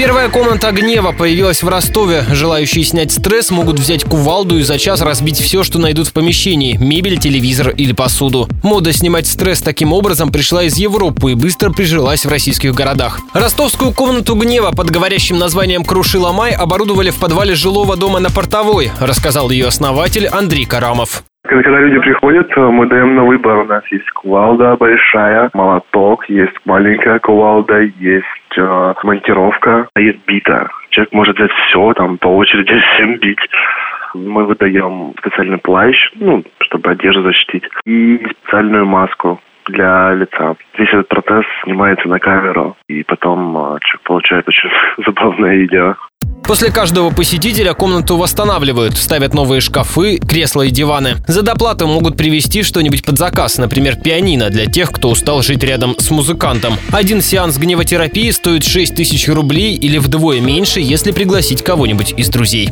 Первая комната гнева появилась в Ростове. Желающие снять стресс могут взять кувалду и за час разбить все, что найдут в помещении – мебель, телевизор или посуду. Мода снимать стресс таким образом пришла из Европы и быстро прижилась в российских городах. Ростовскую комнату гнева под говорящим названием «Крушила май» оборудовали в подвале жилого дома на Портовой, рассказал ее основатель Андрей Карамов. Когда люди приходят, мы даем на выбор. У нас есть кувалда большая, молоток, есть маленькая кувалда, есть э, монтировка, есть бита. Человек может взять все, там по очереди всем бить. Мы выдаем специальный плащ, ну, чтобы одежду защитить, и специальную маску для лица. Весь этот процесс снимается на камеру, и потом э, человек получает очень забавное видео. После каждого посетителя комнату восстанавливают, ставят новые шкафы, кресла и диваны. За доплату могут привезти что-нибудь под заказ, например, пианино для тех, кто устал жить рядом с музыкантом. Один сеанс гневотерапии стоит 6 тысяч рублей или вдвое меньше, если пригласить кого-нибудь из друзей.